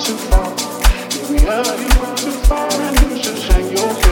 too far. Baby, love you too far, and you should hang your.